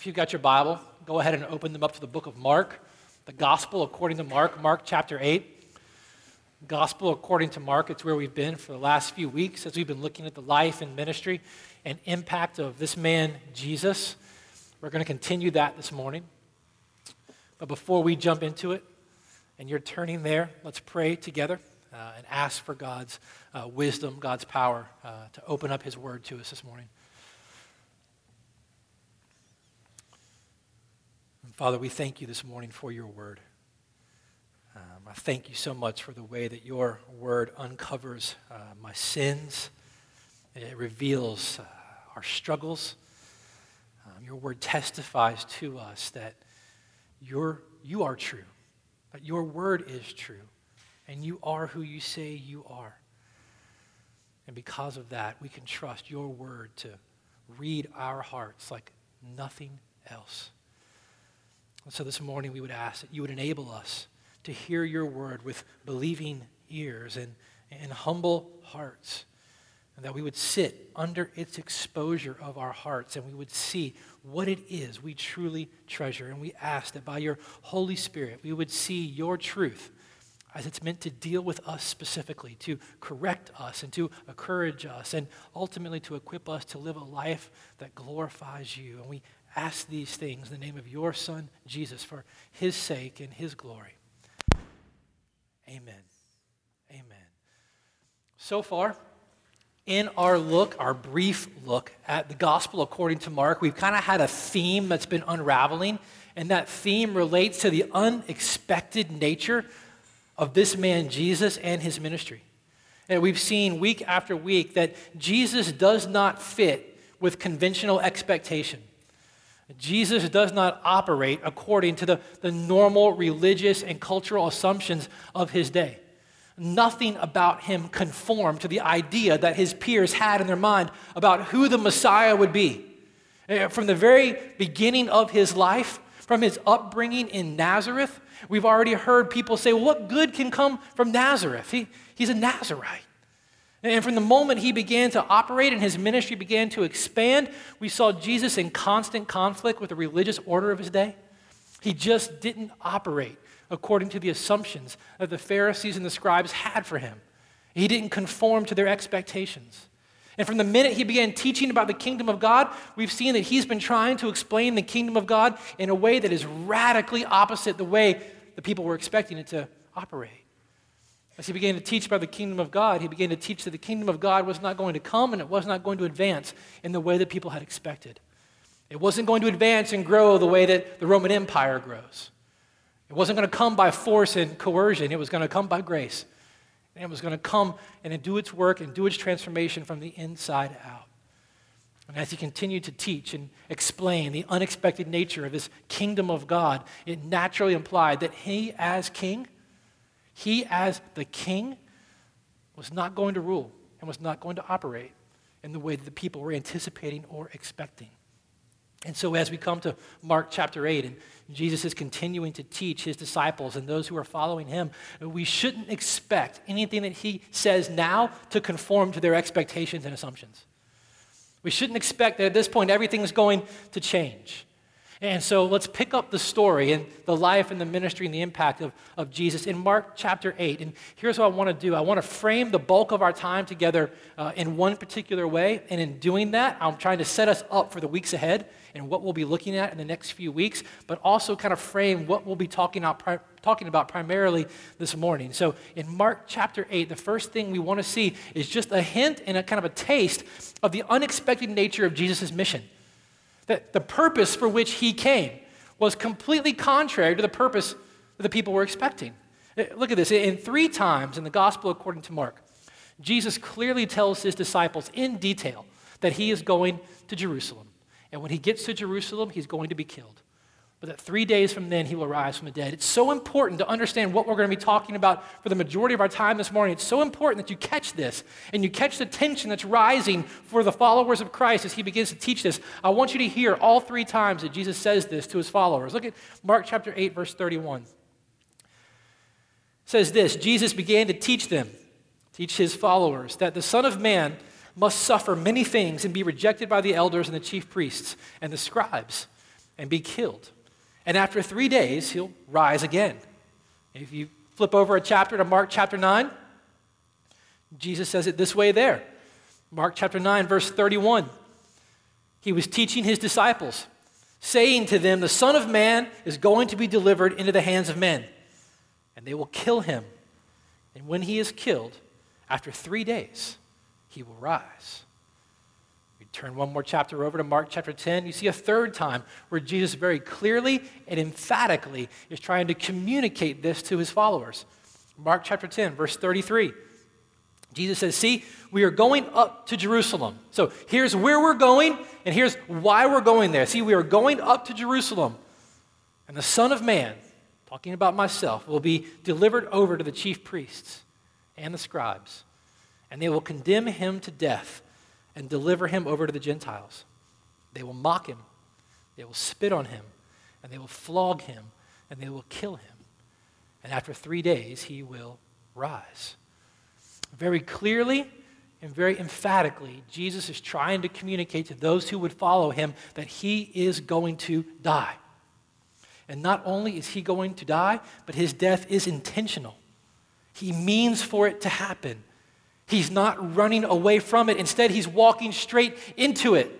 if you've got your Bible, go ahead and open them up to the book of Mark, the Gospel according to Mark, Mark chapter 8. Gospel according to Mark, it's where we've been for the last few weeks as we've been looking at the life and ministry and impact of this man, Jesus. We're going to continue that this morning. But before we jump into it, and you're turning there, let's pray together uh, and ask for God's uh, wisdom, God's power uh, to open up His word to us this morning. Father, we thank you this morning for your word. Um, I thank you so much for the way that your word uncovers uh, my sins. It reveals uh, our struggles. Um, your word testifies to us that you are true, that your word is true, and you are who you say you are. And because of that, we can trust your word to read our hearts like nothing else. So this morning we would ask that you would enable us to hear your word with believing ears and, and humble hearts. And that we would sit under its exposure of our hearts and we would see what it is we truly treasure. And we ask that by your Holy Spirit, we would see your truth as it's meant to deal with us specifically, to correct us and to encourage us, and ultimately to equip us to live a life that glorifies you. And we ask these things in the name of your Son, Jesus, for his sake and his glory. Amen. Amen. So far, in our look, our brief look at the gospel according to Mark, we've kind of had a theme that's been unraveling, and that theme relates to the unexpected nature of this man, Jesus, and his ministry. And we've seen week after week that Jesus does not fit with conventional expectation. Jesus does not operate according to the, the normal religious and cultural assumptions of his day. Nothing about him conformed to the idea that his peers had in their mind about who the Messiah would be. Eh, from the very beginning of his life, from his upbringing in Nazareth, we've already heard people say, well, What good can come from Nazareth? He, he's a Nazarite. And from the moment he began to operate and his ministry began to expand, we saw Jesus in constant conflict with the religious order of his day. He just didn't operate according to the assumptions that the Pharisees and the scribes had for him. He didn't conform to their expectations. And from the minute he began teaching about the kingdom of God, we've seen that he's been trying to explain the kingdom of God in a way that is radically opposite the way the people were expecting it to operate. As he began to teach about the kingdom of God, he began to teach that the kingdom of God was not going to come and it was not going to advance in the way that people had expected. It wasn't going to advance and grow the way that the Roman Empire grows. It wasn't going to come by force and coercion, it was going to come by grace. And it was going to come and do its work and do its transformation from the inside out. And as he continued to teach and explain the unexpected nature of this kingdom of God, it naturally implied that he, as king, he, as the king, was not going to rule and was not going to operate in the way that the people were anticipating or expecting. And so, as we come to Mark chapter 8, and Jesus is continuing to teach his disciples and those who are following him, we shouldn't expect anything that he says now to conform to their expectations and assumptions. We shouldn't expect that at this point everything's going to change. And so let's pick up the story and the life and the ministry and the impact of, of Jesus in Mark chapter 8. And here's what I want to do I want to frame the bulk of our time together uh, in one particular way. And in doing that, I'm trying to set us up for the weeks ahead and what we'll be looking at in the next few weeks, but also kind of frame what we'll be talking about, pri- talking about primarily this morning. So in Mark chapter 8, the first thing we want to see is just a hint and a kind of a taste of the unexpected nature of Jesus' mission that the purpose for which he came was completely contrary to the purpose that the people were expecting. Uh, look at this. In three times in the gospel according to Mark, Jesus clearly tells his disciples in detail that he is going to Jerusalem. And when he gets to Jerusalem, he's going to be killed but that three days from then he will rise from the dead. It's so important to understand what we're going to be talking about for the majority of our time this morning. It's so important that you catch this and you catch the tension that's rising for the followers of Christ as he begins to teach this. I want you to hear all three times that Jesus says this to his followers. Look at Mark chapter 8, verse 31. It says this Jesus began to teach them, teach his followers, that the Son of Man must suffer many things and be rejected by the elders and the chief priests and the scribes and be killed. And after three days, he'll rise again. If you flip over a chapter to Mark chapter 9, Jesus says it this way there. Mark chapter 9, verse 31. He was teaching his disciples, saying to them, The Son of Man is going to be delivered into the hands of men, and they will kill him. And when he is killed, after three days, he will rise. Turn one more chapter over to Mark chapter 10. You see a third time where Jesus very clearly and emphatically is trying to communicate this to his followers. Mark chapter 10, verse 33. Jesus says, See, we are going up to Jerusalem. So here's where we're going, and here's why we're going there. See, we are going up to Jerusalem, and the Son of Man, talking about myself, will be delivered over to the chief priests and the scribes, and they will condemn him to death and deliver him over to the Gentiles. They will mock him, they will spit on him, and they will flog him, and they will kill him. And after three days, he will rise. Very clearly and very emphatically, Jesus is trying to communicate to those who would follow him that he is going to die. And not only is he going to die, but his death is intentional. He means for it to happen. He's not running away from it. Instead, he's walking straight into it.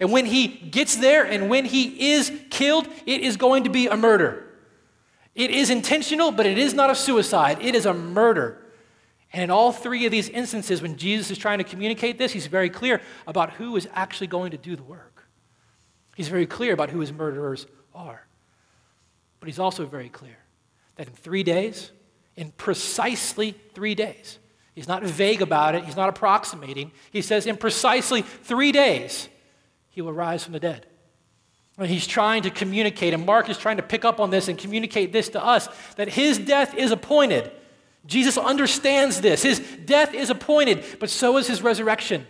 And when he gets there and when he is killed, it is going to be a murder. It is intentional, but it is not a suicide. It is a murder. And in all three of these instances, when Jesus is trying to communicate this, he's very clear about who is actually going to do the work. He's very clear about who his murderers are. But he's also very clear that in three days, in precisely three days, he's not vague about it, he's not approximating. He says, in precisely three days, he will rise from the dead. And he's trying to communicate, and Mark is trying to pick up on this and communicate this to us that his death is appointed. Jesus understands this. His death is appointed, but so is his resurrection.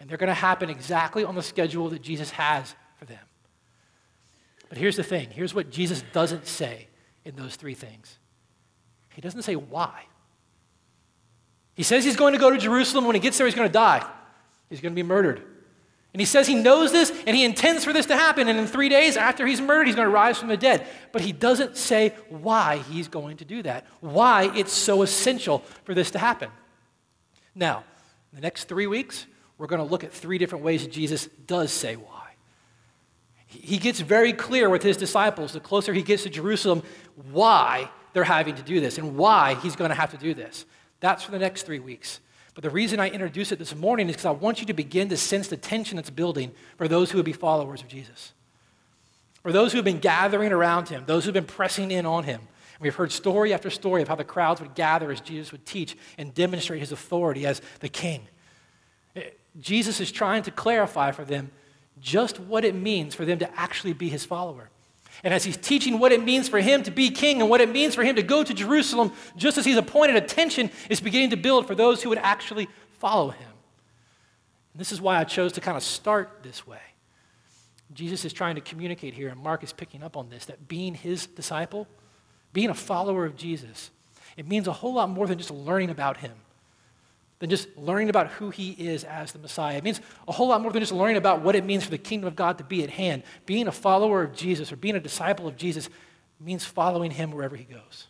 And they're going to happen exactly on the schedule that Jesus has for them. But here's the thing here's what Jesus doesn't say in those three things He doesn't say why. He says he's going to go to Jerusalem. When he gets there, he's going to die, he's going to be murdered. And he says he knows this and he intends for this to happen. And in three days after he's murdered, he's going to rise from the dead. But he doesn't say why he's going to do that, why it's so essential for this to happen. Now, in the next three weeks, we're going to look at three different ways Jesus does say why. He gets very clear with his disciples the closer he gets to Jerusalem why they're having to do this and why he's going to have to do this. That's for the next three weeks. But the reason I introduce it this morning is because I want you to begin to sense the tension that's building for those who would be followers of Jesus. For those who have been gathering around him, those who have been pressing in on him. we've heard story after story of how the crowds would gather as Jesus would teach and demonstrate his authority as the king. Eh, Jesus is trying to clarify for them just what it means for them to actually be his follower. And as he's teaching what it means for him to be king and what it means for him to go to Jerusalem, just as he's appointed, attention is beginning to build for those who would actually follow him. And this is why I chose to kind of start this way. Jesus is trying to communicate here, and Mark is picking up on this that being his disciple, being a follower of Jesus, it means a whole lot more than just learning about him than just learning about who he is as the Messiah. It means a whole lot more than just learning about what it means for the kingdom of God to be at hand. Being a follower of Jesus or being a disciple of Jesus means following him wherever he goes.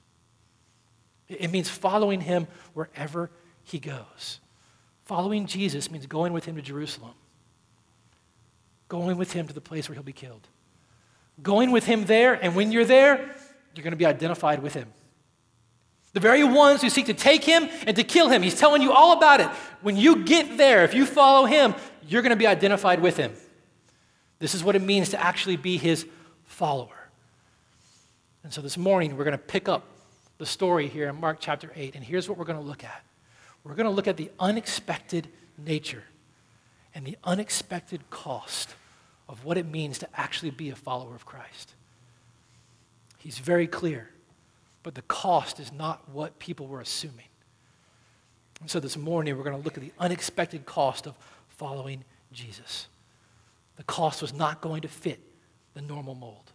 It means following him wherever he goes. Following Jesus means going with him to Jerusalem, going with him to the place where he'll be killed. Going with him there, and when you're there, you're going to be identified with him. The very ones who seek to take him and to kill him. He's telling you all about it. When you get there, if you follow him, you're going to be identified with him. This is what it means to actually be his follower. And so this morning, we're going to pick up the story here in Mark chapter 8. And here's what we're going to look at we're going to look at the unexpected nature and the unexpected cost of what it means to actually be a follower of Christ. He's very clear but the cost is not what people were assuming. And so this morning, we're going to look at the unexpected cost of following Jesus. The cost was not going to fit the normal mold.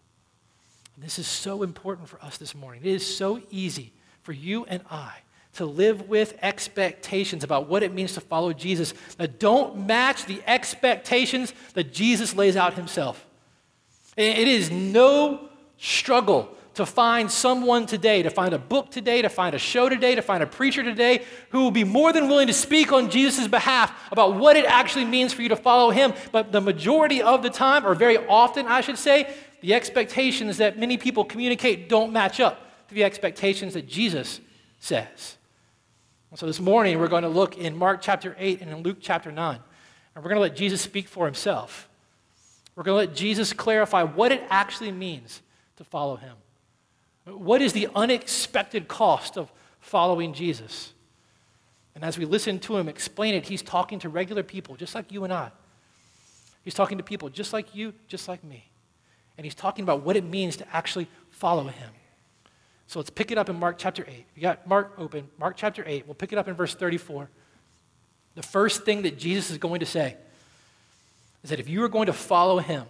And this is so important for us this morning. It is so easy for you and I to live with expectations about what it means to follow Jesus that don't match the expectations that Jesus lays out himself. It is no struggle to find someone today, to find a book today, to find a show today, to find a preacher today who will be more than willing to speak on Jesus' behalf about what it actually means for you to follow him. But the majority of the time, or very often, I should say, the expectations that many people communicate don't match up to the expectations that Jesus says. so this morning, we're going to look in Mark chapter 8 and in Luke chapter 9. And we're going to let Jesus speak for himself. We're going to let Jesus clarify what it actually means to follow him. What is the unexpected cost of following Jesus? And as we listen to him explain it, he's talking to regular people just like you and I. He's talking to people just like you, just like me. And he's talking about what it means to actually follow him. So let's pick it up in Mark chapter 8. You got Mark open, Mark chapter 8. We'll pick it up in verse 34. The first thing that Jesus is going to say is that if you are going to follow him,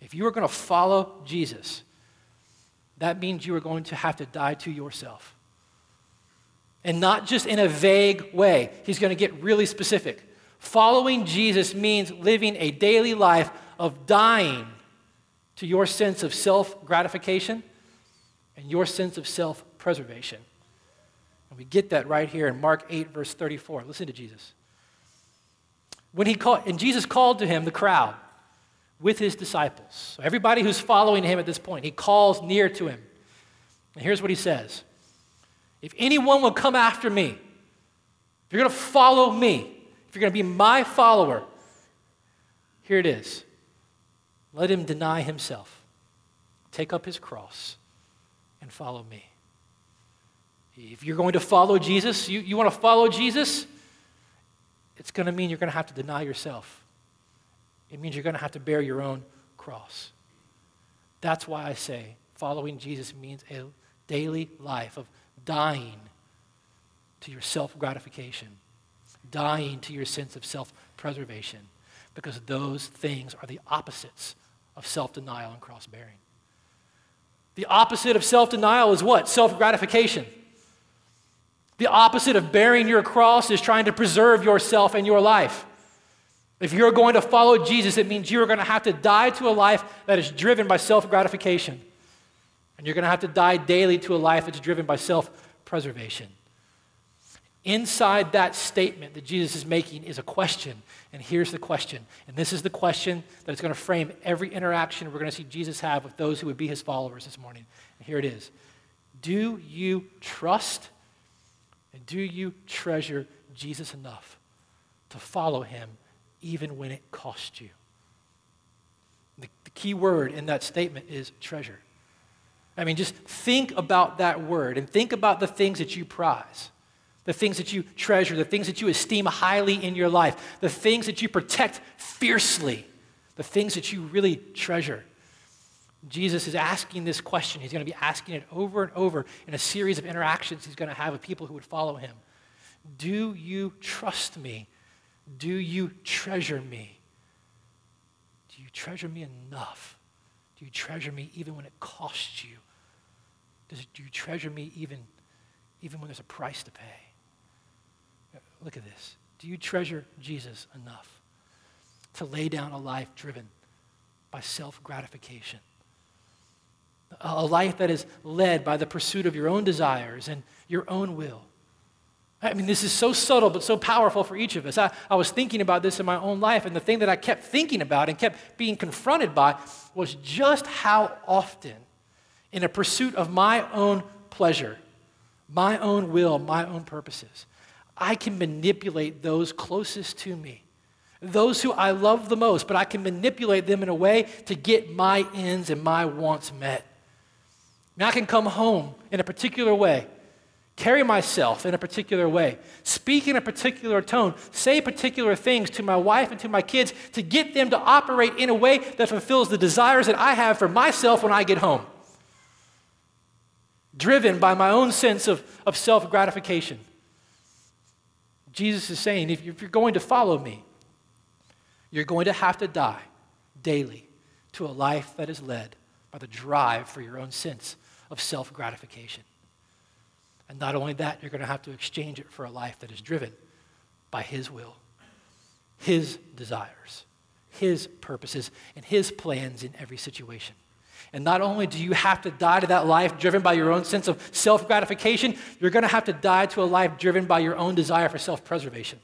if you are going to follow Jesus, that means you are going to have to die to yourself. And not just in a vague way. He's going to get really specific. Following Jesus means living a daily life of dying to your sense of self gratification and your sense of self preservation. And we get that right here in Mark 8, verse 34. Listen to Jesus. When he called, and Jesus called to him the crowd with his disciples. So everybody who's following him at this point, he calls near to him. And here's what he says If anyone will come after me, if you're going to follow me, if you're going to be my follower, here it is. Let him deny himself, take up his cross, and follow me. If you're going to follow Jesus, you, you want to follow Jesus, it's going to mean you're going to have to deny yourself. It means you're going to have to bear your own cross. That's why I say following Jesus means a daily life of dying to your self gratification, dying to your sense of self preservation, because those things are the opposites of self denial and cross bearing. The opposite of self denial is what? Self gratification. The opposite of bearing your cross is trying to preserve yourself and your life. If you're going to follow Jesus, it means you're going to have to die to a life that is driven by self gratification. And you're going to have to die daily to a life that's driven by self preservation. Inside that statement that Jesus is making is a question. And here's the question. And this is the question that is going to frame every interaction we're going to see Jesus have with those who would be his followers this morning. And here it is Do you trust and do you treasure Jesus enough to follow him even when it costs you. The, the key word in that statement is treasure. I mean, just think about that word and think about the things that you prize, the things that you treasure, the things that you esteem highly in your life, the things that you protect fiercely, the things that you really treasure. Jesus is asking this question. He's going to be asking it over and over in a series of interactions he's going to have with people who would follow him. Do you trust me do you treasure me? Do you treasure me enough? Do you treasure me even when it costs you? Does, do you treasure me even, even when there's a price to pay? Look at this. Do you treasure Jesus enough to lay down a life driven by self gratification? A life that is led by the pursuit of your own desires and your own will I mean, this is so subtle but so powerful for each of us. I, I was thinking about this in my own life, and the thing that I kept thinking about and kept being confronted by was just how often, in a pursuit of my own pleasure, my own will, my own purposes, I can manipulate those closest to me, those who I love the most, but I can manipulate them in a way to get my ends and my wants met. And I can come home in a particular way carry myself in a particular way, speak in a particular tone, say particular things to my wife and to my kids to get them to operate in a way that fulfills the desires that I have for myself when I get home. Driven by my own sense of, of self gratification. Jesus is saying if you're going to follow me, you're going to have to die daily to a life that is led by the drive for your own sense of self gratification. And not only that, you're going to have to exchange it for a life that is driven by His will, His desires, His purposes and His plans in every situation. And not only do you have to die to that life driven by your own sense of self gratification, you're going to have to die to a life driven by your own desire for self preservation.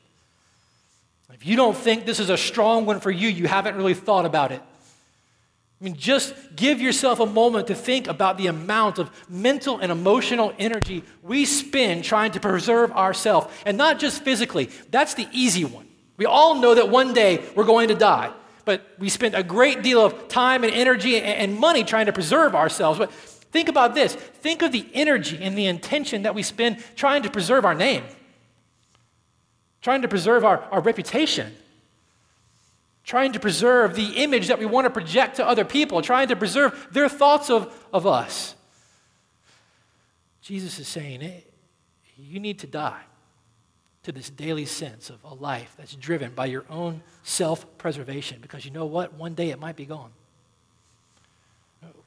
If you don't think this is a strong one for you, you haven't really thought about it. I mean, just give yourself a moment to think about the amount of mental and emotional energy we spend trying to preserve ourselves, and not just physically. That's the easy one. We all know that one day we're going to die but we spend a great deal of time and energy and money trying to preserve ourselves. But think about this think of the energy and the intention that we spend trying to preserve our name, trying to preserve our, our reputation, trying to preserve the image that we want to project to other people, trying to preserve their thoughts of, of us. Jesus is saying, you need to die to this daily sense of a life that's driven by your own self preservation because you know what? One day it might be gone.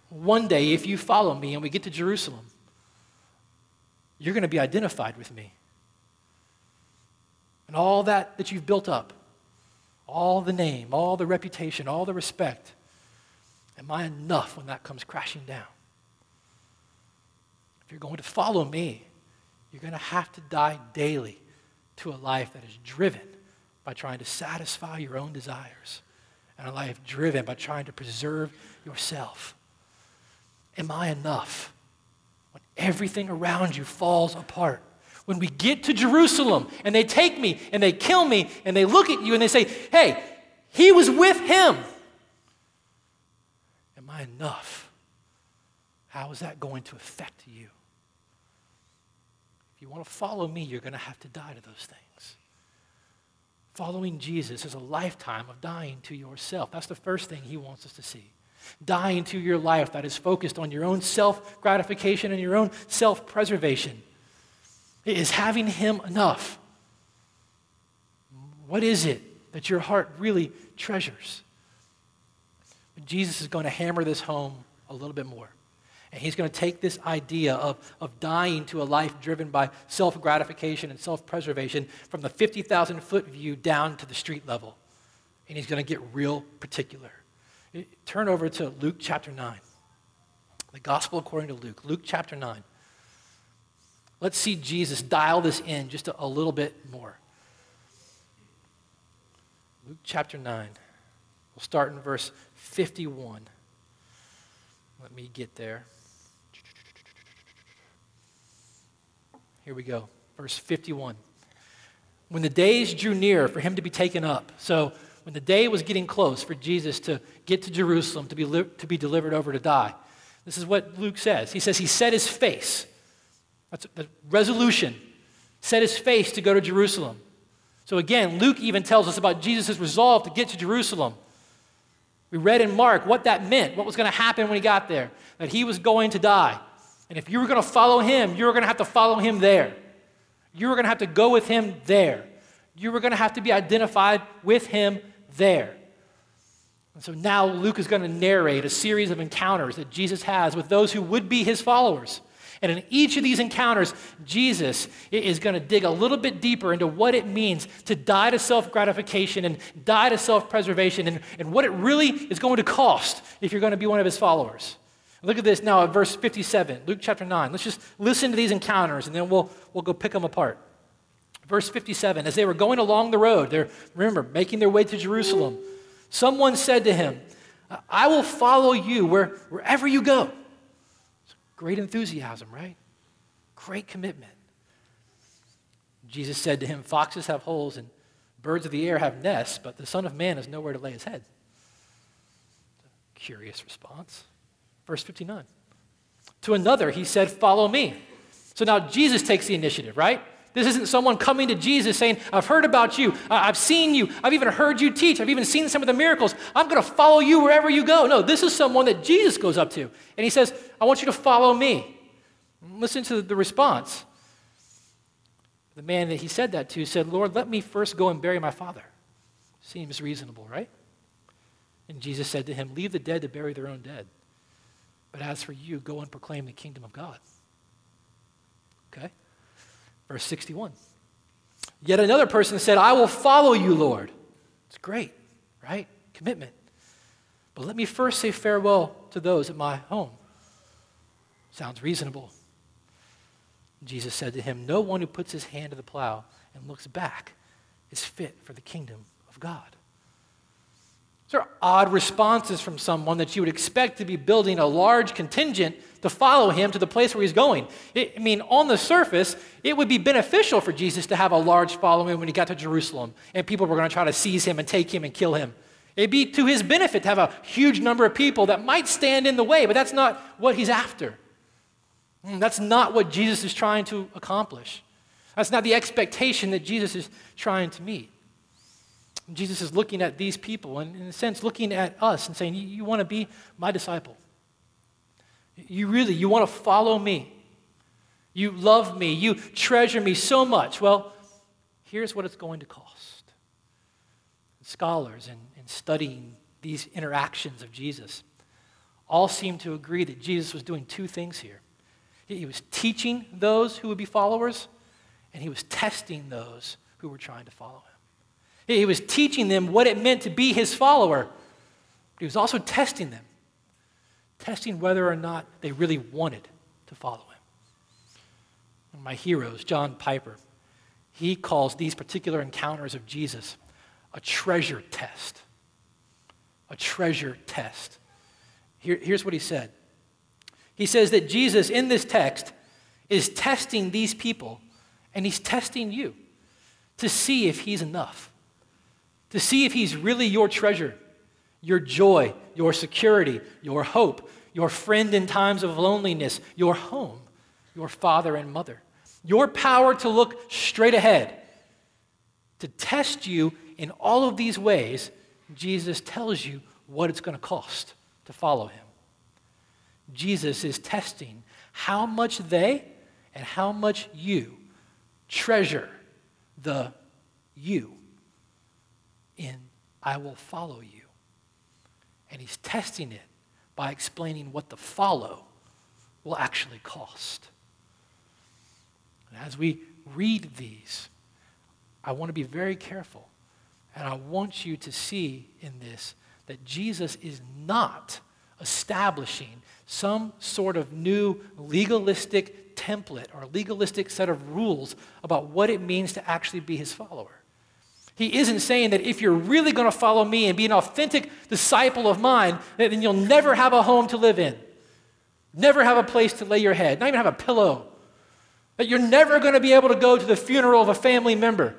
One day, if you follow me and we get to Jerusalem, you're going to be identified with me. And all that that you've built up, all the name, all the reputation, all the respect, am I enough when that comes crashing down? If you're going to follow me, you're going to have to die daily to a life that is driven by trying to satisfy your own desires and a life driven by trying to preserve yourself. Am I enough when everything around you falls apart? When we get to Jerusalem and they take me and they kill me and they look at you and they say, hey, he was with him. Am I enough? How is that going to affect you? If you want to follow me, you're going to have to die to those things. Following Jesus is a lifetime of dying to yourself. That's the first thing he wants us to see. Dying to your life that is focused on your own self gratification and your own self preservation. Is having him enough. What is it that your heart really treasures? Jesus is going to hammer this home a little bit more. And he's going to take this idea of, of dying to a life driven by self gratification and self preservation from the 50,000 foot view down to the street level. And he's going to get real particular. Turn over to Luke chapter 9. The gospel according to Luke. Luke chapter 9. Let's see Jesus dial this in just a, a little bit more. Luke chapter 9. We'll start in verse 51. Let me get there. Here we go. Verse 51. When the days drew near for him to be taken up, so when the day was getting close for Jesus to get to Jerusalem to be, li- to be delivered over to die, this is what Luke says. He says he set his face, that's the resolution, set his face to go to Jerusalem. So again, Luke even tells us about Jesus' resolve to get to Jerusalem. We read in Mark what that meant, what was going to happen when he got there, that he was going to die. And if you were going to follow him, you were going to have to follow him there. You were going to have to go with him there. You were going to have to be identified with him there. And so now Luke is going to narrate a series of encounters that Jesus has with those who would be his followers. And in each of these encounters, Jesus is going to dig a little bit deeper into what it means to die to self gratification and die to self preservation and, and what it really is going to cost if you're going to be one of his followers. Look at this now at verse 57, Luke chapter 9. Let's just listen to these encounters and then we'll, we'll go pick them apart. Verse 57 As they were going along the road, they're, remember, making their way to Jerusalem, someone said to him, I will follow you where, wherever you go. Great enthusiasm, right? Great commitment. Jesus said to him, Foxes have holes and birds of the air have nests, but the Son of Man has nowhere to lay his head. Curious response. Verse 59. To another, he said, Follow me. So now Jesus takes the initiative, right? This isn't someone coming to Jesus saying, I've heard about you. I've seen you. I've even heard you teach. I've even seen some of the miracles. I'm going to follow you wherever you go. No, this is someone that Jesus goes up to. And he says, I want you to follow me. Listen to the response. The man that he said that to said, Lord, let me first go and bury my father. Seems reasonable, right? And Jesus said to him, Leave the dead to bury their own dead. But as for you, go and proclaim the kingdom of God. Okay? Verse 61. Yet another person said, I will follow you, Lord. It's great, right? commitment. But let me first say farewell to those at my home. Sounds reasonable. Jesus said to him, No one who puts his hand to the plow and looks back is fit for the kingdom of God. These are odd responses from someone that you would expect to be building a large contingent to follow him to the place where he's going. It, I mean, on the surface, it would be beneficial for Jesus to have a large following when he got to Jerusalem and people were going to try to seize him and take him and kill him. It'd be to his benefit to have a huge number of people that might stand in the way, but that's not what he's after. Mm, that's not what Jesus is trying to accomplish. That's not the expectation that Jesus is trying to meet. Jesus is looking at these people and, in a sense, looking at us and saying, You, you want to be my disciple. You really, you want to follow me. You love me. You treasure me so much. Well, here's what it's going to cost. Scholars and, and studying these interactions of Jesus all seem to agree that Jesus was doing two things here. He was teaching those who would be followers, and he was testing those who were trying to follow him. He was teaching them what it meant to be his follower, but he was also testing them, testing whether or not they really wanted to follow him. One of my heroes, John Piper, he calls these particular encounters of Jesus a treasure test. A treasure test. Here, here's what he said He says that Jesus, in this text, is testing these people, and he's testing you to see if he's enough to see if He's really your treasure, your joy, your security, your hope, your friend in times of loneliness, your home, your father and mother, your power to look straight ahead. To test you in all of these ways, Jesus tells you what it's going to cost to follow Him. Jesus is testing how much they and how much you treasure the you in I will follow you. And he's testing it by explaining what the follow will actually cost. And as we read these, I want to be very careful. And I want you to see in this that Jesus is not establishing some sort of new legalistic template or legalistic set of rules about what it means to actually be his follower. He isn't saying that if you're really going to follow me and be an authentic disciple of mine, then you'll never have a home to live in, never have a place to lay your head, not even have a pillow, that you're never going to be able to go to the funeral of a family member.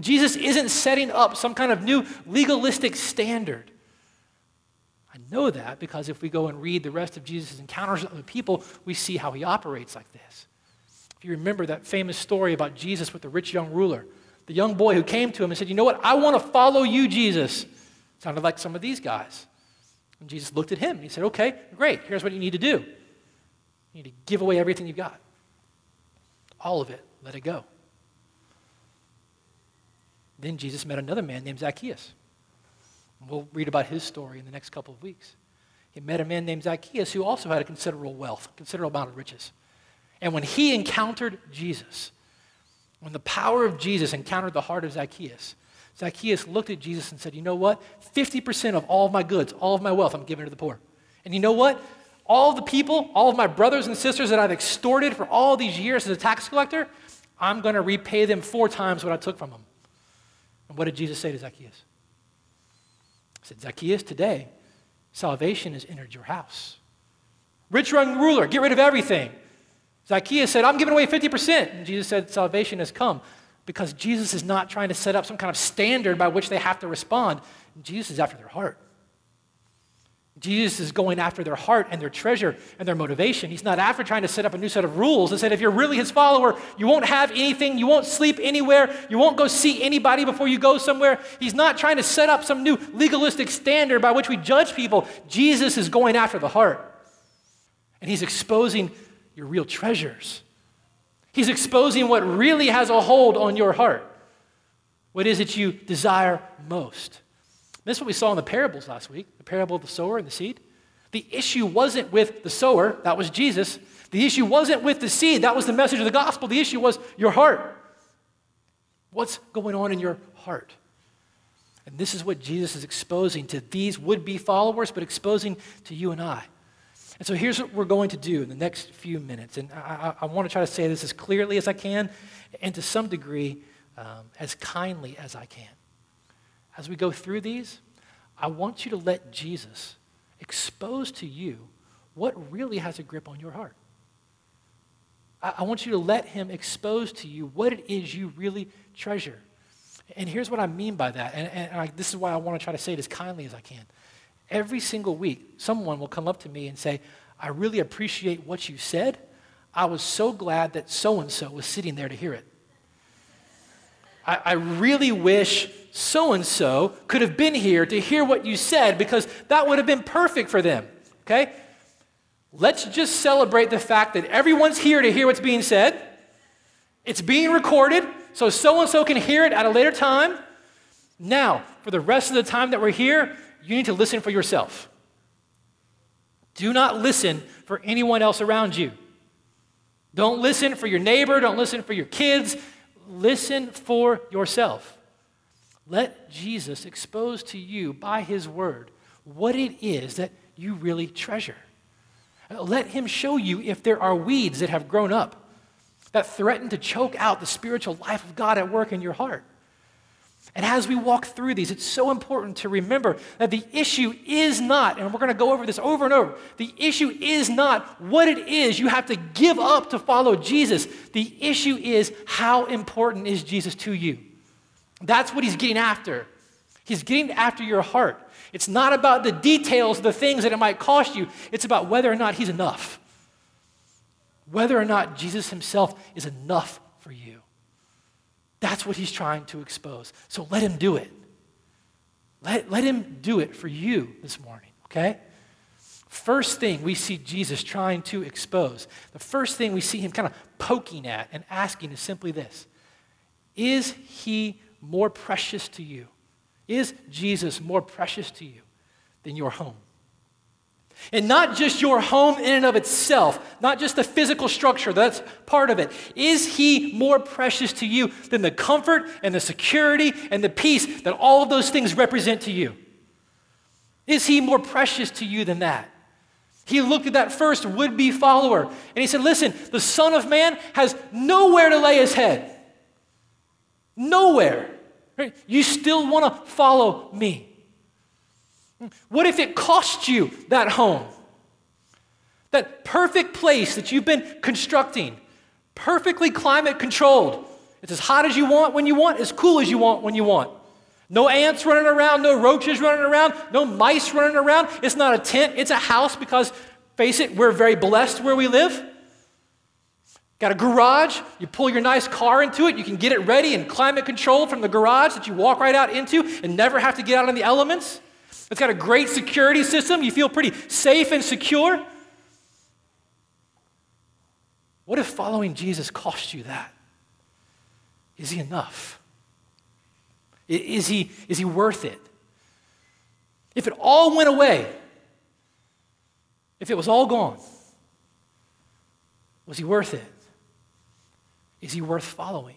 Jesus isn't setting up some kind of new legalistic standard. I know that because if we go and read the rest of Jesus' encounters with other people, we see how he operates like this. If you remember that famous story about Jesus with the rich young ruler, the young boy who came to him and said, You know what? I want to follow you, Jesus. Sounded like some of these guys. And Jesus looked at him and he said, Okay, great. Here's what you need to do you need to give away everything you've got. All of it. Let it go. Then Jesus met another man named Zacchaeus. We'll read about his story in the next couple of weeks. He met a man named Zacchaeus who also had a considerable wealth, considerable amount of riches. And when he encountered Jesus, when the power of Jesus encountered the heart of Zacchaeus, Zacchaeus looked at Jesus and said, You know what? 50% of all of my goods, all of my wealth, I'm giving to the poor. And you know what? All the people, all of my brothers and sisters that I've extorted for all these years as a tax collector, I'm going to repay them four times what I took from them. And what did Jesus say to Zacchaeus? He said, Zacchaeus, today, salvation has entered your house. Rich young ruler, get rid of everything. Zacchaeus said, I'm giving away 50%. And Jesus said, Salvation has come because Jesus is not trying to set up some kind of standard by which they have to respond. Jesus is after their heart. Jesus is going after their heart and their treasure and their motivation. He's not after trying to set up a new set of rules and said, if you're really his follower, you won't have anything, you won't sleep anywhere, you won't go see anybody before you go somewhere. He's not trying to set up some new legalistic standard by which we judge people. Jesus is going after the heart. And he's exposing your real treasures. He's exposing what really has a hold on your heart. What is it you desire most? This is what we saw in the parables last week the parable of the sower and the seed. The issue wasn't with the sower, that was Jesus. The issue wasn't with the seed, that was the message of the gospel. The issue was your heart. What's going on in your heart? And this is what Jesus is exposing to these would be followers, but exposing to you and I. And so here's what we're going to do in the next few minutes. And I, I, I want to try to say this as clearly as I can and to some degree um, as kindly as I can. As we go through these, I want you to let Jesus expose to you what really has a grip on your heart. I, I want you to let him expose to you what it is you really treasure. And here's what I mean by that. And, and I, this is why I want to try to say it as kindly as I can. Every single week, someone will come up to me and say, I really appreciate what you said. I was so glad that so and so was sitting there to hear it. I, I really wish so and so could have been here to hear what you said because that would have been perfect for them. Okay? Let's just celebrate the fact that everyone's here to hear what's being said. It's being recorded, so so and so can hear it at a later time. Now, for the rest of the time that we're here, you need to listen for yourself. Do not listen for anyone else around you. Don't listen for your neighbor, don't listen for your kids. Listen for yourself. Let Jesus expose to you by his word what it is that you really treasure. Let him show you if there are weeds that have grown up that threaten to choke out the spiritual life of God at work in your heart. And as we walk through these, it's so important to remember that the issue is not, and we're going to go over this over and over, the issue is not what it is you have to give up to follow Jesus. The issue is how important is Jesus to you. That's what he's getting after. He's getting after your heart. It's not about the details, the things that it might cost you, it's about whether or not he's enough. Whether or not Jesus himself is enough for you. That's what he's trying to expose. So let him do it. Let, let him do it for you this morning, okay? First thing we see Jesus trying to expose, the first thing we see him kind of poking at and asking is simply this Is he more precious to you? Is Jesus more precious to you than your home? And not just your home in and of itself, not just the physical structure, that's part of it. Is he more precious to you than the comfort and the security and the peace that all of those things represent to you? Is he more precious to you than that? He looked at that first would be follower and he said, Listen, the Son of Man has nowhere to lay his head. Nowhere. You still want to follow me. What if it cost you that home? That perfect place that you've been constructing, perfectly climate controlled. It's as hot as you want when you want, as cool as you want when you want. No ants running around, no roaches running around, no mice running around. It's not a tent, it's a house because, face it, we're very blessed where we live. Got a garage, you pull your nice car into it, you can get it ready and climate controlled from the garage that you walk right out into and never have to get out in the elements. It's got a great security system. You feel pretty safe and secure. What if following Jesus cost you that? Is he enough? Is he, is he worth it? If it all went away, if it was all gone, was he worth it? Is he worth following?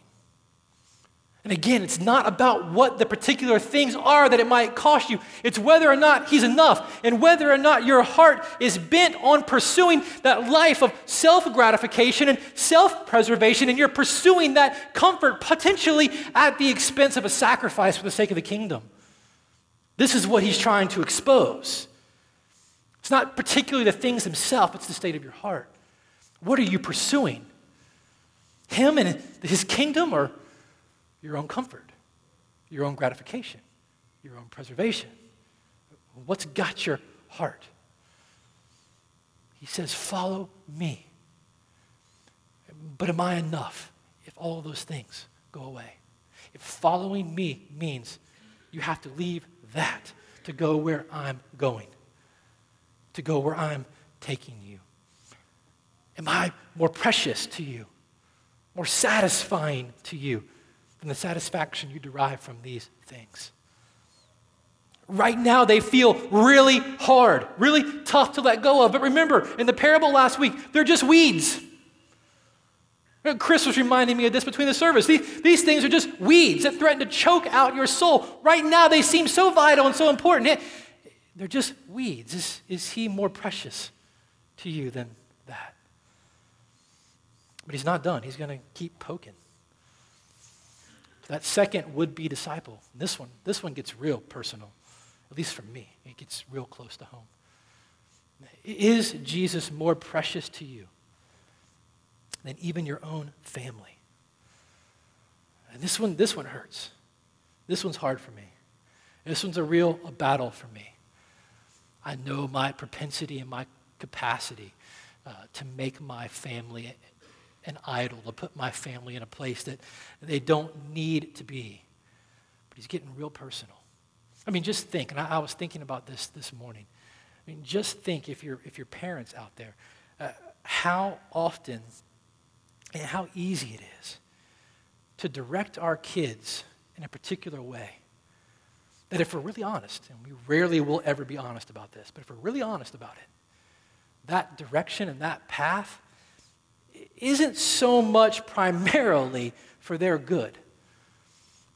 And again, it's not about what the particular things are that it might cost you. It's whether or not He's enough and whether or not your heart is bent on pursuing that life of self gratification and self preservation, and you're pursuing that comfort potentially at the expense of a sacrifice for the sake of the kingdom. This is what He's trying to expose. It's not particularly the things themselves, it's the state of your heart. What are you pursuing? Him and His kingdom or your own comfort, your own gratification, your own preservation. What's got your heart? He says, Follow me. But am I enough if all of those things go away? If following me means you have to leave that to go where I'm going, to go where I'm taking you. Am I more precious to you, more satisfying to you than the satisfaction you derive from these things. Right now, they feel really hard, really tough to let go of. But remember, in the parable last week, they're just weeds. Chris was reminding me of this between the service. These, these things are just weeds that threaten to choke out your soul. Right now, they seem so vital and so important. They're just weeds. Is, is he more precious to you than that? But he's not done. He's going to keep poking. That second would be disciple. This one, this one gets real personal, at least for me. It gets real close to home. Is Jesus more precious to you than even your own family? And this one, this one hurts. This one's hard for me. This one's a real a battle for me. I know my propensity and my capacity uh, to make my family an idol, to put my family in a place that they don't need to be. But he's getting real personal. I mean, just think, and I, I was thinking about this this morning. I mean, just think if you're, if you're parents out there, uh, how often and how easy it is to direct our kids in a particular way. That if we're really honest, and we rarely will ever be honest about this, but if we're really honest about it, that direction and that path isn't so much primarily for their good,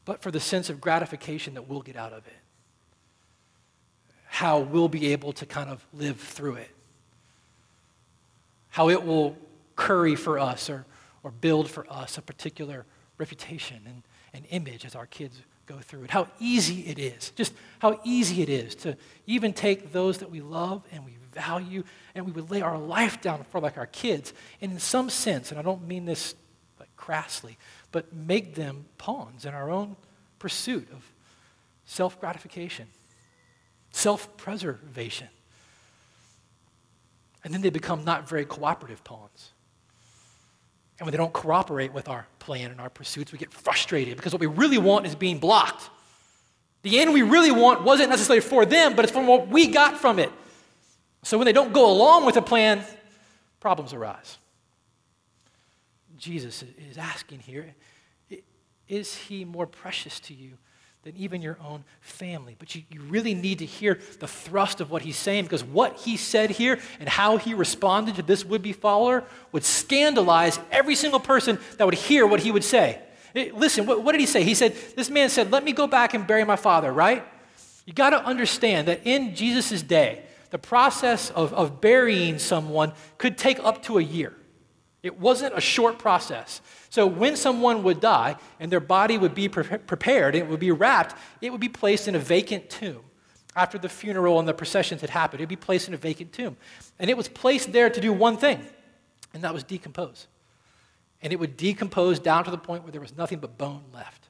but for the sense of gratification that we'll get out of it. How we'll be able to kind of live through it. How it will curry for us or, or build for us a particular reputation and an image as our kids go through it. How easy it is, just how easy it is to even take those that we love and we value and we would lay our life down for like our kids. And in some sense, and I don't mean this like crassly, but make them pawns in our own pursuit of self gratification, self preservation. And then they become not very cooperative pawns. And when they don't cooperate with our plan and our pursuits, we get frustrated because what we really want is being blocked. The end we really want wasn't necessarily for them, but it's from what we got from it. So when they don't go along with a plan, problems arise. Jesus is asking here is he more precious to you than even your own family? But you, you really need to hear the thrust of what he's saying because what he said here and how he responded to this would be follower would scandalize every single person that would hear what he would say. Listen, what, what did he say? He said, This man said, Let me go back and bury my father, right? You got to understand that in Jesus' day, the process of, of burying someone could take up to a year. It wasn't a short process. So when someone would die and their body would be pre- prepared and it would be wrapped, it would be placed in a vacant tomb. After the funeral and the processions had happened, it would be placed in a vacant tomb. And it was placed there to do one thing, and that was decompose. And it would decompose down to the point where there was nothing but bone left.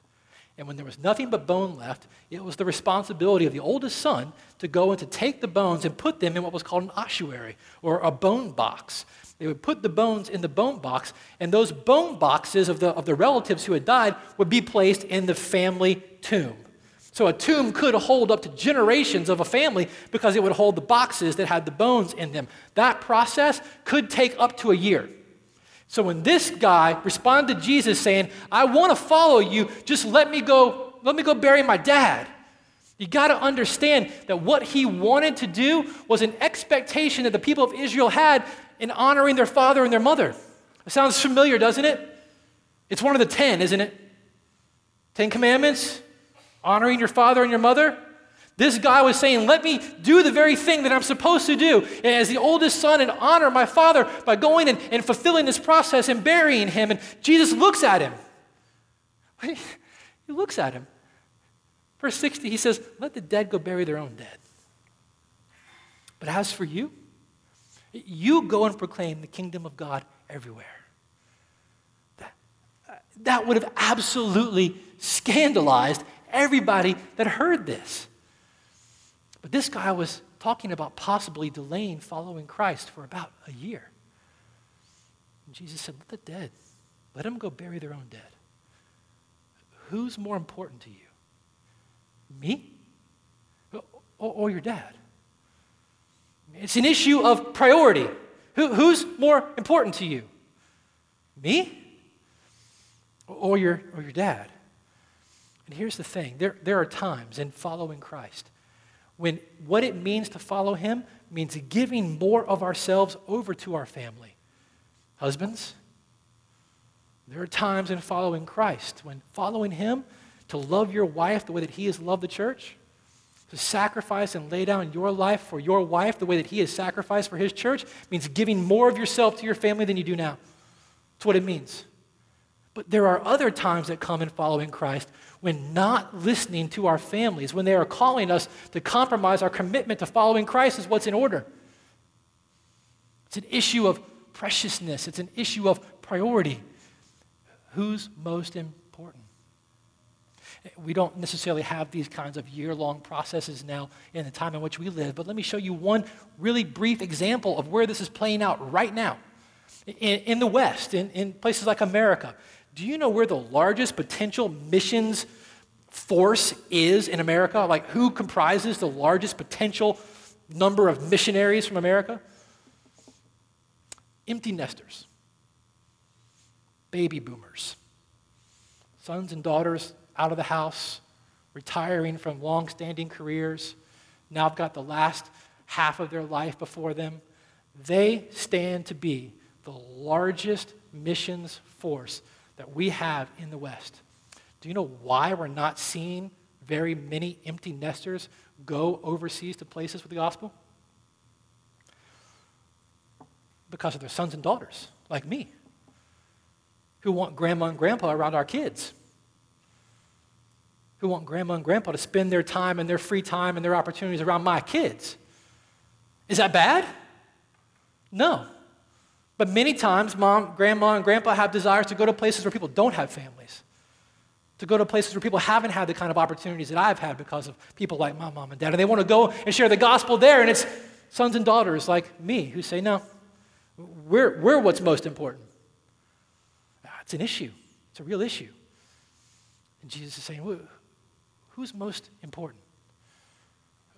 And when there was nothing but bone left, it was the responsibility of the oldest son to go and to take the bones and put them in what was called an ossuary or a bone box. They would put the bones in the bone box, and those bone boxes of the, of the relatives who had died would be placed in the family tomb. So a tomb could hold up to generations of a family because it would hold the boxes that had the bones in them. That process could take up to a year. So when this guy responded to Jesus saying, I want to follow you, just let me go, let me go bury my dad. You got to understand that what he wanted to do was an expectation that the people of Israel had in honoring their father and their mother. It sounds familiar, doesn't it? It's one of the ten, isn't it? Ten Commandments, honoring your father and your mother. This guy was saying, Let me do the very thing that I'm supposed to do as the oldest son and honor my father by going and, and fulfilling this process and burying him. And Jesus looks at him. He looks at him. Verse 60, he says, Let the dead go bury their own dead. But as for you, you go and proclaim the kingdom of God everywhere. That, that would have absolutely scandalized everybody that heard this. But this guy was talking about possibly delaying following Christ for about a year. And Jesus said, Let the dead, let them go bury their own dead. Who's more important to you? Me or, or your dad? It's an issue of priority. Who, who's more important to you? Me or your, or your dad? And here's the thing there, there are times in following Christ when what it means to follow him means giving more of ourselves over to our family. Husbands, There are times in following Christ when following Him, to love your wife the way that He has loved the church, to sacrifice and lay down your life for your wife the way that He has sacrificed for His church, means giving more of yourself to your family than you do now. That's what it means. But there are other times that come in following Christ when not listening to our families, when they are calling us to compromise our commitment to following Christ, is what's in order. It's an issue of preciousness, it's an issue of priority. Who's most important? We don't necessarily have these kinds of year long processes now in the time in which we live, but let me show you one really brief example of where this is playing out right now. In, in the West, in, in places like America, do you know where the largest potential missions force is in America? Like, who comprises the largest potential number of missionaries from America? Empty nesters, baby boomers, sons and daughters out of the house, retiring from long standing careers, now have got the last half of their life before them. They stand to be the largest missions force that we have in the West. Do you know why we're not seeing very many empty nesters go overseas to places with the gospel? Because of their sons and daughters, like me, who want grandma and grandpa around our kids, who want grandma and grandpa to spend their time and their free time and their opportunities around my kids. Is that bad? No. But many times, mom, grandma, and grandpa have desires to go to places where people don't have families, to go to places where people haven't had the kind of opportunities that I've had because of people like my mom and dad. And they want to go and share the gospel there, and it's sons and daughters like me who say, no, we're, we're what's most important. It's an issue, it's a real issue. And Jesus is saying, who's most important?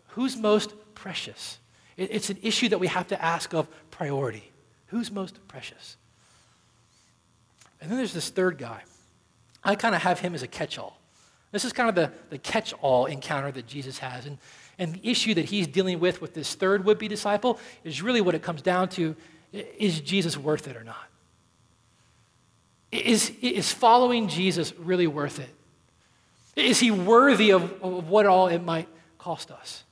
Who's most precious? It's an issue that we have to ask of priority. Who's most precious? And then there's this third guy. I kind of have him as a catch all. This is kind of the, the catch all encounter that Jesus has. And, and the issue that he's dealing with with this third would be disciple is really what it comes down to is Jesus worth it or not? Is, is following Jesus really worth it? Is he worthy of, of what all it might cost us?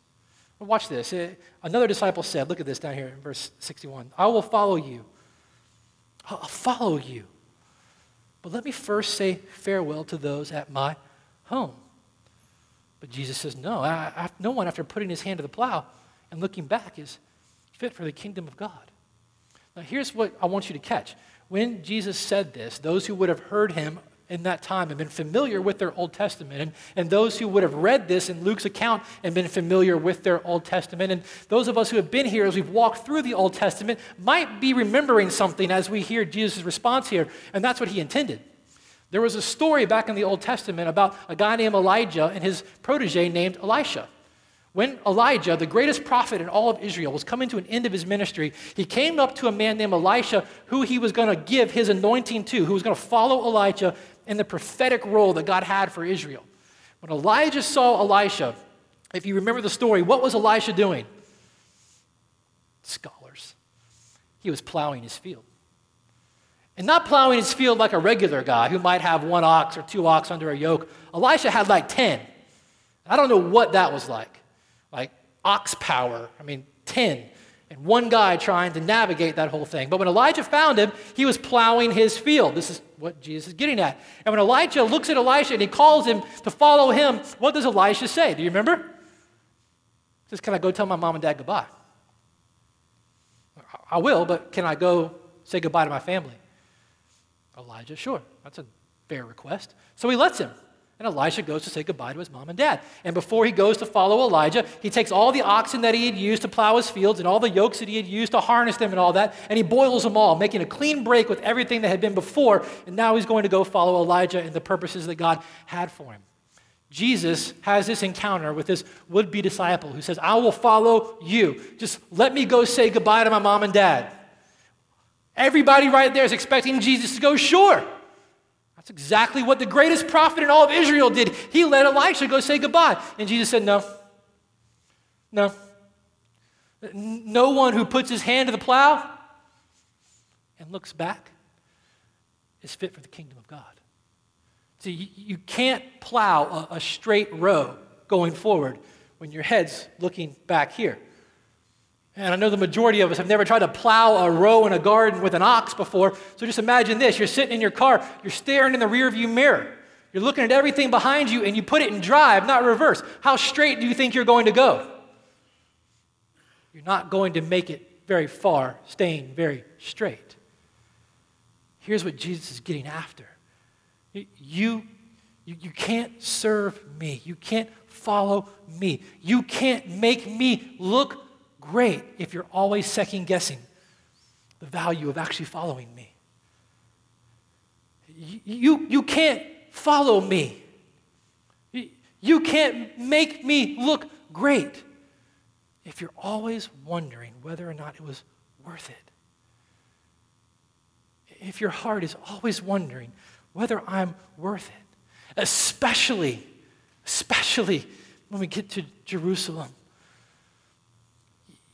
Watch this. Uh, another disciple said, look at this down here in verse 61 I will follow you. I'll follow you. But let me first say farewell to those at my home. But Jesus says, no, I, I, no one, after putting his hand to the plow and looking back, is fit for the kingdom of God. Now, here's what I want you to catch. When Jesus said this, those who would have heard him in that time and been familiar with their Old Testament. And, and those who would have read this in Luke's account and been familiar with their Old Testament. And those of us who have been here as we've walked through the Old Testament might be remembering something as we hear Jesus' response here. And that's what he intended. There was a story back in the Old Testament about a guy named Elijah and his protege named Elisha. When Elijah, the greatest prophet in all of Israel, was coming to an end of his ministry, he came up to a man named Elisha who he was going to give his anointing to, who was going to follow Elijah in the prophetic role that God had for Israel. When Elijah saw Elisha, if you remember the story, what was Elisha doing? Scholars. He was plowing his field. And not plowing his field like a regular guy who might have one ox or two ox under a yoke. Elisha had like 10. I don't know what that was like. Ox power. I mean, 10 and one guy trying to navigate that whole thing. But when Elijah found him, he was plowing his field. This is what Jesus is getting at. And when Elijah looks at Elisha and he calls him to follow him, what does Elisha say? Do you remember? Just can I go tell my mom and dad goodbye? I will, but can I go say goodbye to my family? Elijah, sure. That's a fair request. So he lets him. And Elisha goes to say goodbye to his mom and dad. And before he goes to follow Elijah, he takes all the oxen that he had used to plow his fields and all the yokes that he had used to harness them and all that, and he boils them all, making a clean break with everything that had been before. And now he's going to go follow Elijah and the purposes that God had for him. Jesus has this encounter with this would be disciple who says, I will follow you. Just let me go say goodbye to my mom and dad. Everybody right there is expecting Jesus to go, sure. That's exactly what the greatest prophet in all of Israel did. He let Elisha go say goodbye. And Jesus said, No. No. No one who puts his hand to the plow and looks back is fit for the kingdom of God. See, you, can't plow a straight row going forward when your head's looking back here. And I know the majority of us have never tried to plow a row in a garden with an ox before. So just imagine this you're sitting in your car, you're staring in the rearview mirror. You're looking at everything behind you and you put it in drive, not reverse. How straight do you think you're going to go? You're not going to make it very far, staying very straight. Here's what Jesus is getting after you, you, you can't serve me, you can't follow me, you can't make me look great if you're always second guessing the value of actually following me. You, you can't follow me. You can't make me look great if you're always wondering whether or not it was worth it. If your heart is always wondering whether I'm worth it, especially, especially when we get to Jerusalem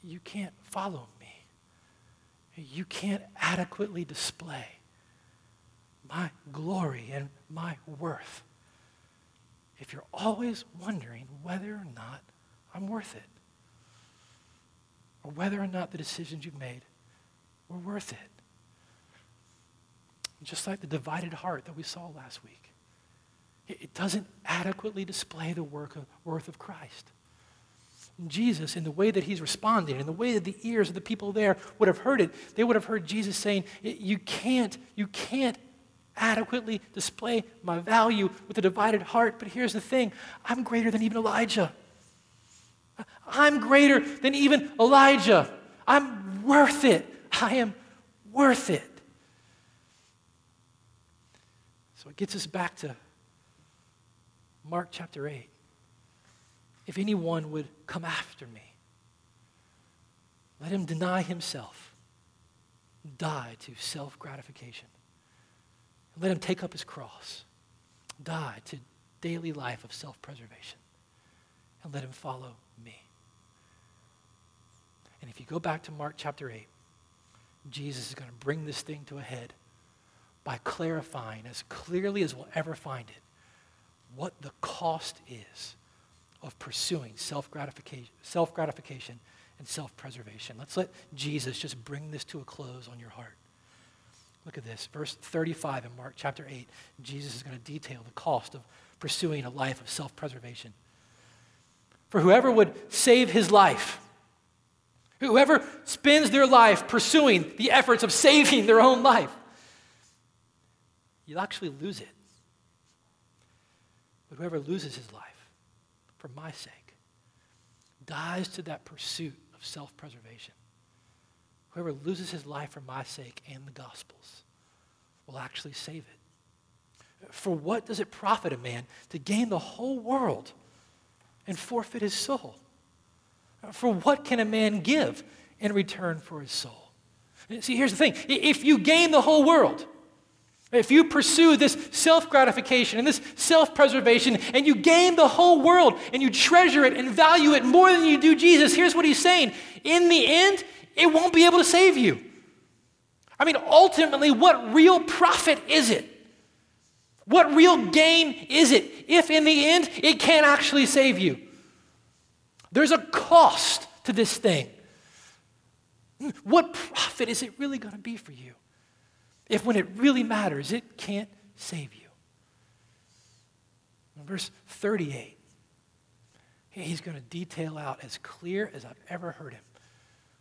you can't follow me. You can't adequately display my glory and my worth if you're always wondering whether or not I'm worth it or whether or not the decisions you've made were worth it. Just like the divided heart that we saw last week, it doesn't adequately display the work of, worth of Christ. Jesus in the way that he's responding, in the way that the ears of the people there would have heard it, they would have heard Jesus saying, You can't, you can't adequately display my value with a divided heart. But here's the thing I'm greater than even Elijah. I'm greater than even Elijah. I'm worth it. I am worth it. So it gets us back to Mark chapter 8 if anyone would come after me, let him deny himself, die to self gratification. Let him take up his cross, die to daily life of self preservation, and let him follow me. And if you go back to Mark chapter 8, Jesus is going to bring this thing to a head by clarifying as clearly as we'll ever find it what the cost is of pursuing self gratification, and self preservation. Let's let Jesus just bring this to a close on your heart. Look at this, verse 35 in Mark chapter 8. Jesus is going to detail the cost of pursuing a life of self preservation. For whoever would save his life, whoever spends their life pursuing the efforts of saving their own life, you'll actually lose it. But whoever loses his life, for my sake, dies to that pursuit of self preservation. Whoever loses his life for my sake and the gospel's will actually save it. For what does it profit a man to gain the whole world and forfeit his soul? For what can a man give in return for his soul? See, here's the thing if you gain the whole world, if you pursue this self gratification and this self preservation and you gain the whole world and you treasure it and value it more than you do Jesus, here's what he's saying. In the end, it won't be able to save you. I mean, ultimately, what real profit is it? What real gain is it if in the end it can't actually save you? There's a cost to this thing. What profit is it really going to be for you? If when it really matters, it can't save you. In verse 38, he's going to detail out as clear as I've ever heard him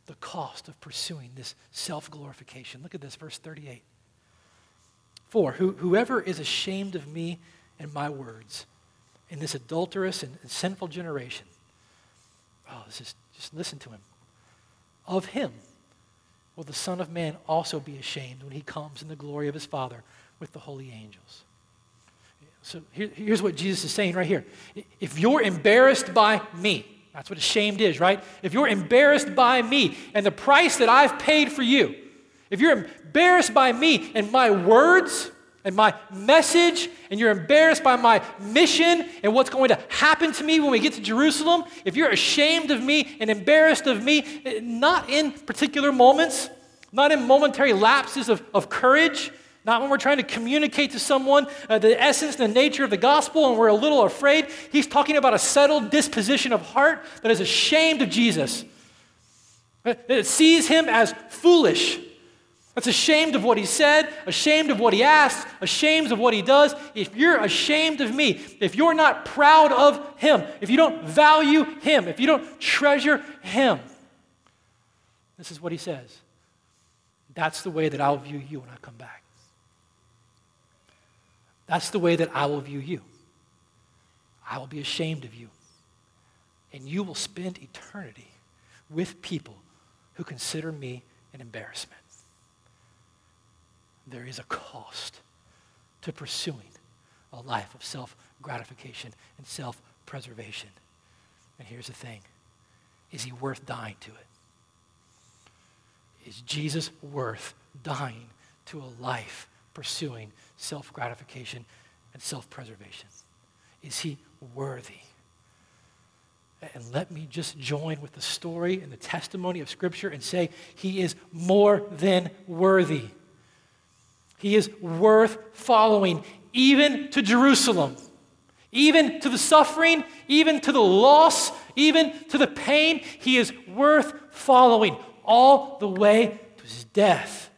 the cost of pursuing this self glorification. Look at this, verse 38. For who, whoever is ashamed of me and my words in this adulterous and, sinful generation, oh, this is, just listen to him. Of him will the Son of Man also be ashamed when he comes in the glory of his Father with the holy angels. So here, here's what Jesus is saying right here. If you're embarrassed by me, that's what ashamed is, right? If you're embarrassed by me and the price that I've paid for you, if you're embarrassed by me and my words and my message, and you're embarrassed by my mission and what's going to happen to me when we get to Jerusalem, if you're ashamed of me and embarrassed of me, not in particular moments, not in momentary lapses of, of courage, not when we're trying to communicate to someone uh, the essence and the nature of the gospel and we're a little afraid. He's talking about a settled disposition of heart that is ashamed of Jesus, that sees him as foolish that's ashamed of what he said, ashamed of what he asked, ashamed of what he does. If you're ashamed of me, if you're not proud of him, if you don't value him, if you don't treasure him, this is what he says. That's the way that I'll view you when I come back. That's the way that I will view you. I will be ashamed of you. And you will spend eternity with people who consider me an embarrassment there is a cost to pursuing a life of self gratification and self preservation. And here's the thing is he worth dying to it? Is Jesus worth dying to a life pursuing self gratification and self preservation? Is he worthy? And let me just join with the story and the testimony of Scripture and say, He is more than worthy. He is worth following, even to Jerusalem, even to the suffering, even to the loss, even to the pain. He is worth following all the way to his death.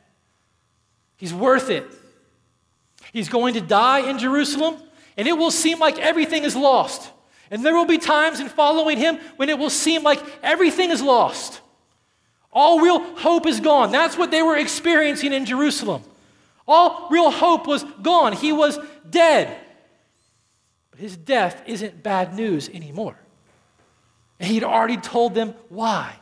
He's worth it. He's going to die in Jerusalem, and it will seem like everything is lost. And there will be times in following him when it will seem like everything is lost. All real hope is gone. That's what they were experiencing in Jerusalem. All real hope was gone. He was dead. But his death isn't bad news anymore. And he'd already told them why.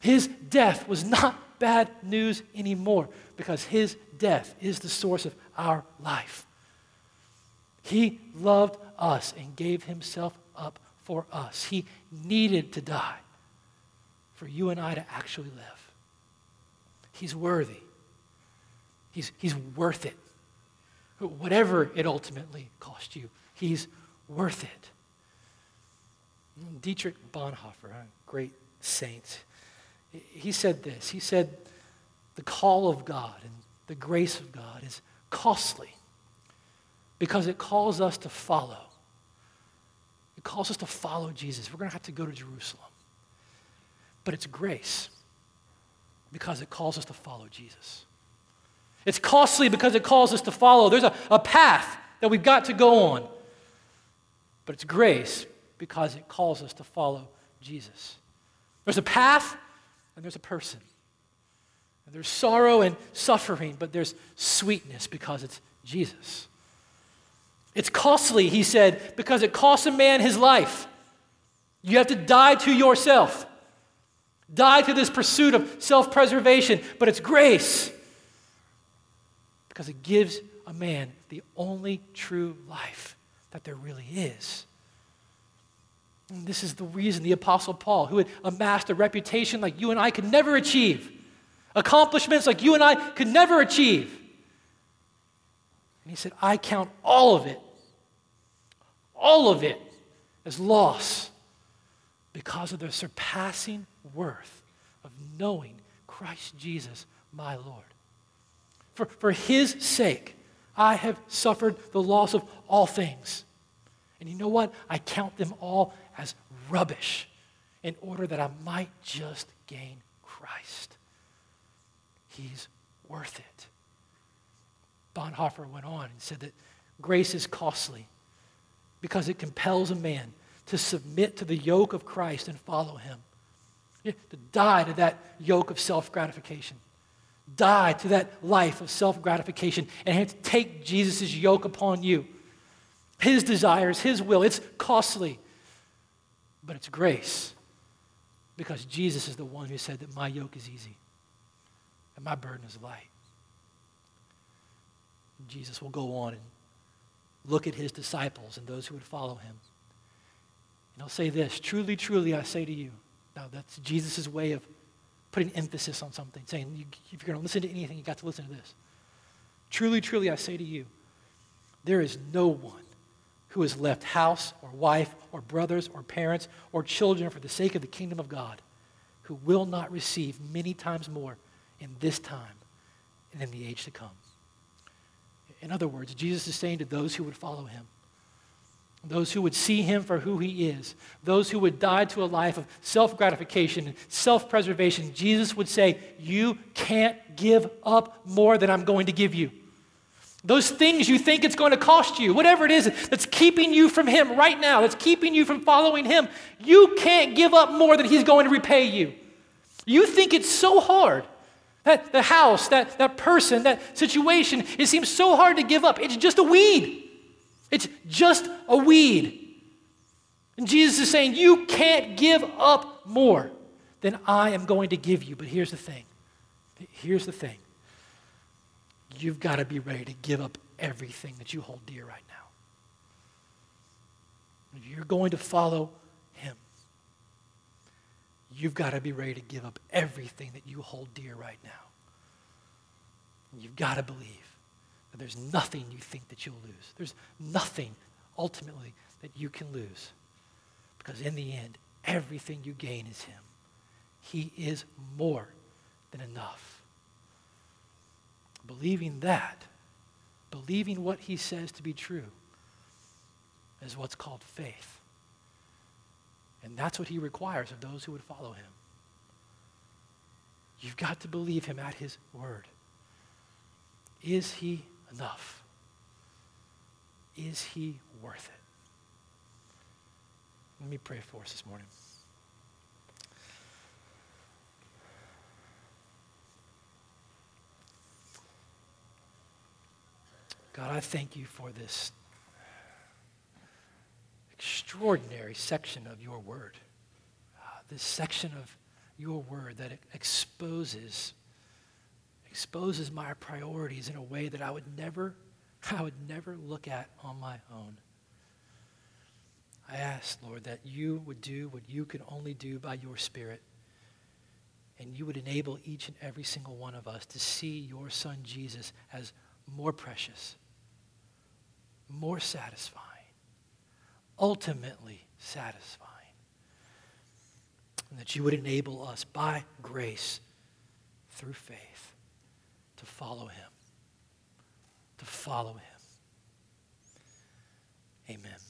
His death was not bad news anymore because his death is the source of our life. He loved us and gave himself up for us. He needed to die for you and I to actually live. He's worthy. He's, he's worth it. Whatever it ultimately cost you, he's worth it. Dietrich Bonhoeffer, a great saint, he said this. He said, The call of God and the grace of God is costly because it calls us to follow. It calls us to follow Jesus. We're going to have to go to Jerusalem. But it's grace because it calls us to follow Jesus. It's costly because it calls us to follow. There's a, a path that we've got to go on. But it's grace because it calls us to follow Jesus. There's a path and there's a person. And there's sorrow and suffering, but there's sweetness because it's Jesus. It's costly, he said, because it costs a man his life. You have to die to yourself, die to this pursuit of self preservation, but it's grace because it gives a man the only true life that there really is. And this is the reason the Apostle Paul, who had amassed a reputation like you and I could never achieve, accomplishments like you and I could never achieve. And he said, I count all of it, all of it as loss because of the surpassing worth of knowing Christ Jesus, my Lord. For, for his sake, I have suffered the loss of all things. And you know what? I count them all as rubbish in order that I might just gain Christ. He's worth it. Bonhoeffer went on and said that grace is costly because it compels a man to submit to the yoke of Christ and follow him, to die to that yoke of self gratification die to that life of self gratification and have to take Jesus' yoke upon you. His desires, His will. It's costly, but it's grace because Jesus is the one who said that my yoke is easy and my burden is light. Jesus will go on and look at his disciples and those who would follow him. And he'll say this Truly, truly, I say to you. Now, that's Jesus' way of putting emphasis on something, saying, you, if you're going to listen to anything, you got to listen to this. Truly, truly, I say to you, there is no one who has left house or wife or brothers or parents or children for the sake of the kingdom of God who will not receive many times more in this time and in the age to come. In other words, Jesus is saying to those who would follow him, those who would see him for who he is, those who would die to a life of self gratification and self preservation, Jesus would say, You can't give up more than I'm going to give you. Those things you think it's going to cost you, whatever it is that's keeping you from Him right now, that's keeping you from following Him, you can't give up more than He's going to repay you. You think it's so hard. That the house, that, that person, that situation, it seems so hard to give up. It's just a weed. It's just a weed. And Jesus is saying, You can't give up more than I am going to give you. But here's the thing. Here's the thing. You've got to be ready to give up everything that you hold dear right now. If you're going to follow Him, you've got to be ready to give up everything that you hold dear right now. You've got to believe there's nothing you think that you'll lose. There's nothing ultimately that you can lose. Because in the end, everything you gain is Him. He is more than enough. Believing that, believing what He says to be true, is what's called faith. And that's what He requires of those who would follow Him. You've got to believe Him at His word. Is He enough? Is he worth it? Let me pray for us this morning. God, I thank you for this extraordinary section of your word. Uh, this section of your word that exposes exposes my priorities in a way that I would never, I would never look at on my own. I ask, Lord, that you would do what you can only do by your Spirit, and you would enable each and every single one of us to see your Son Jesus as more precious, more satisfying, ultimately satisfying. And that you would enable us by grace through faith to follow him. To follow him. Amen.